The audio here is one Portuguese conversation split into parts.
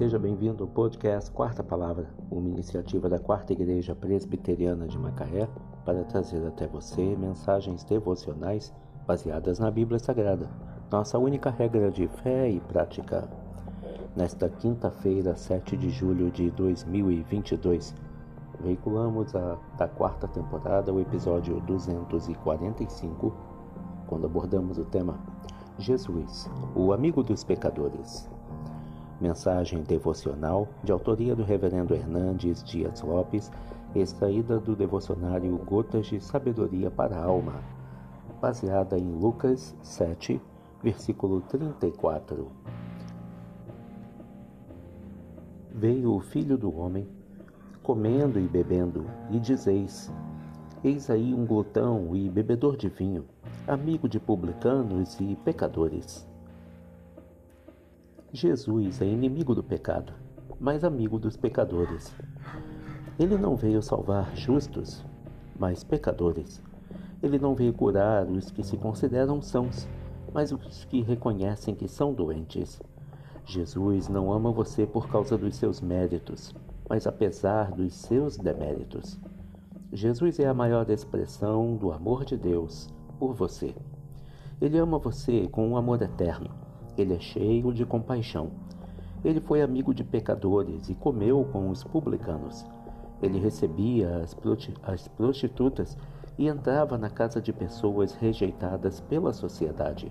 Seja bem-vindo ao podcast Quarta Palavra, uma iniciativa da Quarta Igreja Presbiteriana de Macaé para trazer até você mensagens devocionais baseadas na Bíblia Sagrada, nossa única regra de fé e prática. Nesta quinta-feira, 7 de julho de 2022, veiculamos a, da quarta temporada o episódio 245, quando abordamos o tema Jesus, o amigo dos pecadores. Mensagem devocional de autoria do Reverendo Hernandes Dias Lopes, extraída do devocionário Gotas de Sabedoria para a Alma, baseada em Lucas 7, versículo 34. Veio o filho do homem, comendo e bebendo, e dizeis: Eis aí um glutão e bebedor de vinho, amigo de publicanos e pecadores. Jesus é inimigo do pecado, mas amigo dos pecadores. Ele não veio salvar justos, mas pecadores. Ele não veio curar os que se consideram sãos, mas os que reconhecem que são doentes. Jesus não ama você por causa dos seus méritos, mas apesar dos seus deméritos. Jesus é a maior expressão do amor de Deus por você. Ele ama você com um amor eterno ele é cheio de compaixão. Ele foi amigo de pecadores e comeu com os publicanos. Ele recebia as, as prostitutas e entrava na casa de pessoas rejeitadas pela sociedade.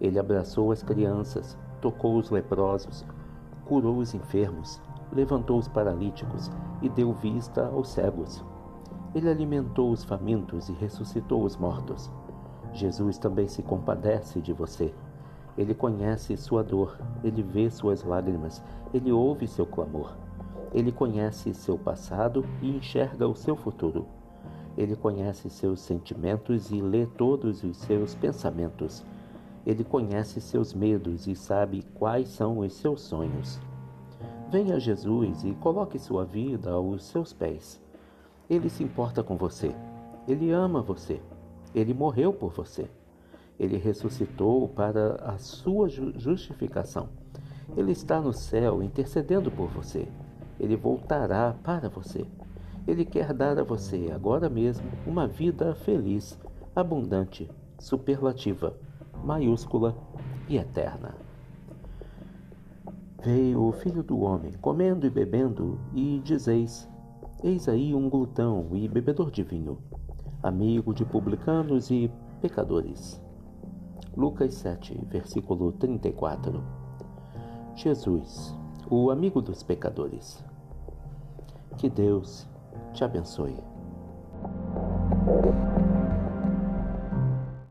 Ele abraçou as crianças, tocou os leprosos, curou os enfermos, levantou os paralíticos e deu vista aos cegos. Ele alimentou os famintos e ressuscitou os mortos. Jesus também se compadece de você. Ele conhece sua dor, ele vê suas lágrimas, ele ouve seu clamor. Ele conhece seu passado e enxerga o seu futuro. Ele conhece seus sentimentos e lê todos os seus pensamentos. Ele conhece seus medos e sabe quais são os seus sonhos. Venha a Jesus e coloque sua vida aos seus pés. Ele se importa com você. Ele ama você. Ele morreu por você. Ele ressuscitou para a sua justificação. Ele está no céu intercedendo por você. Ele voltará para você. Ele quer dar a você, agora mesmo, uma vida feliz, abundante, superlativa, maiúscula e eterna. Veio o filho do homem, comendo e bebendo, e dizeis: Eis aí um glutão e bebedor de vinho, amigo de publicanos e pecadores. Lucas 7, versículo 34. Jesus, o amigo dos pecadores. Que Deus te abençoe.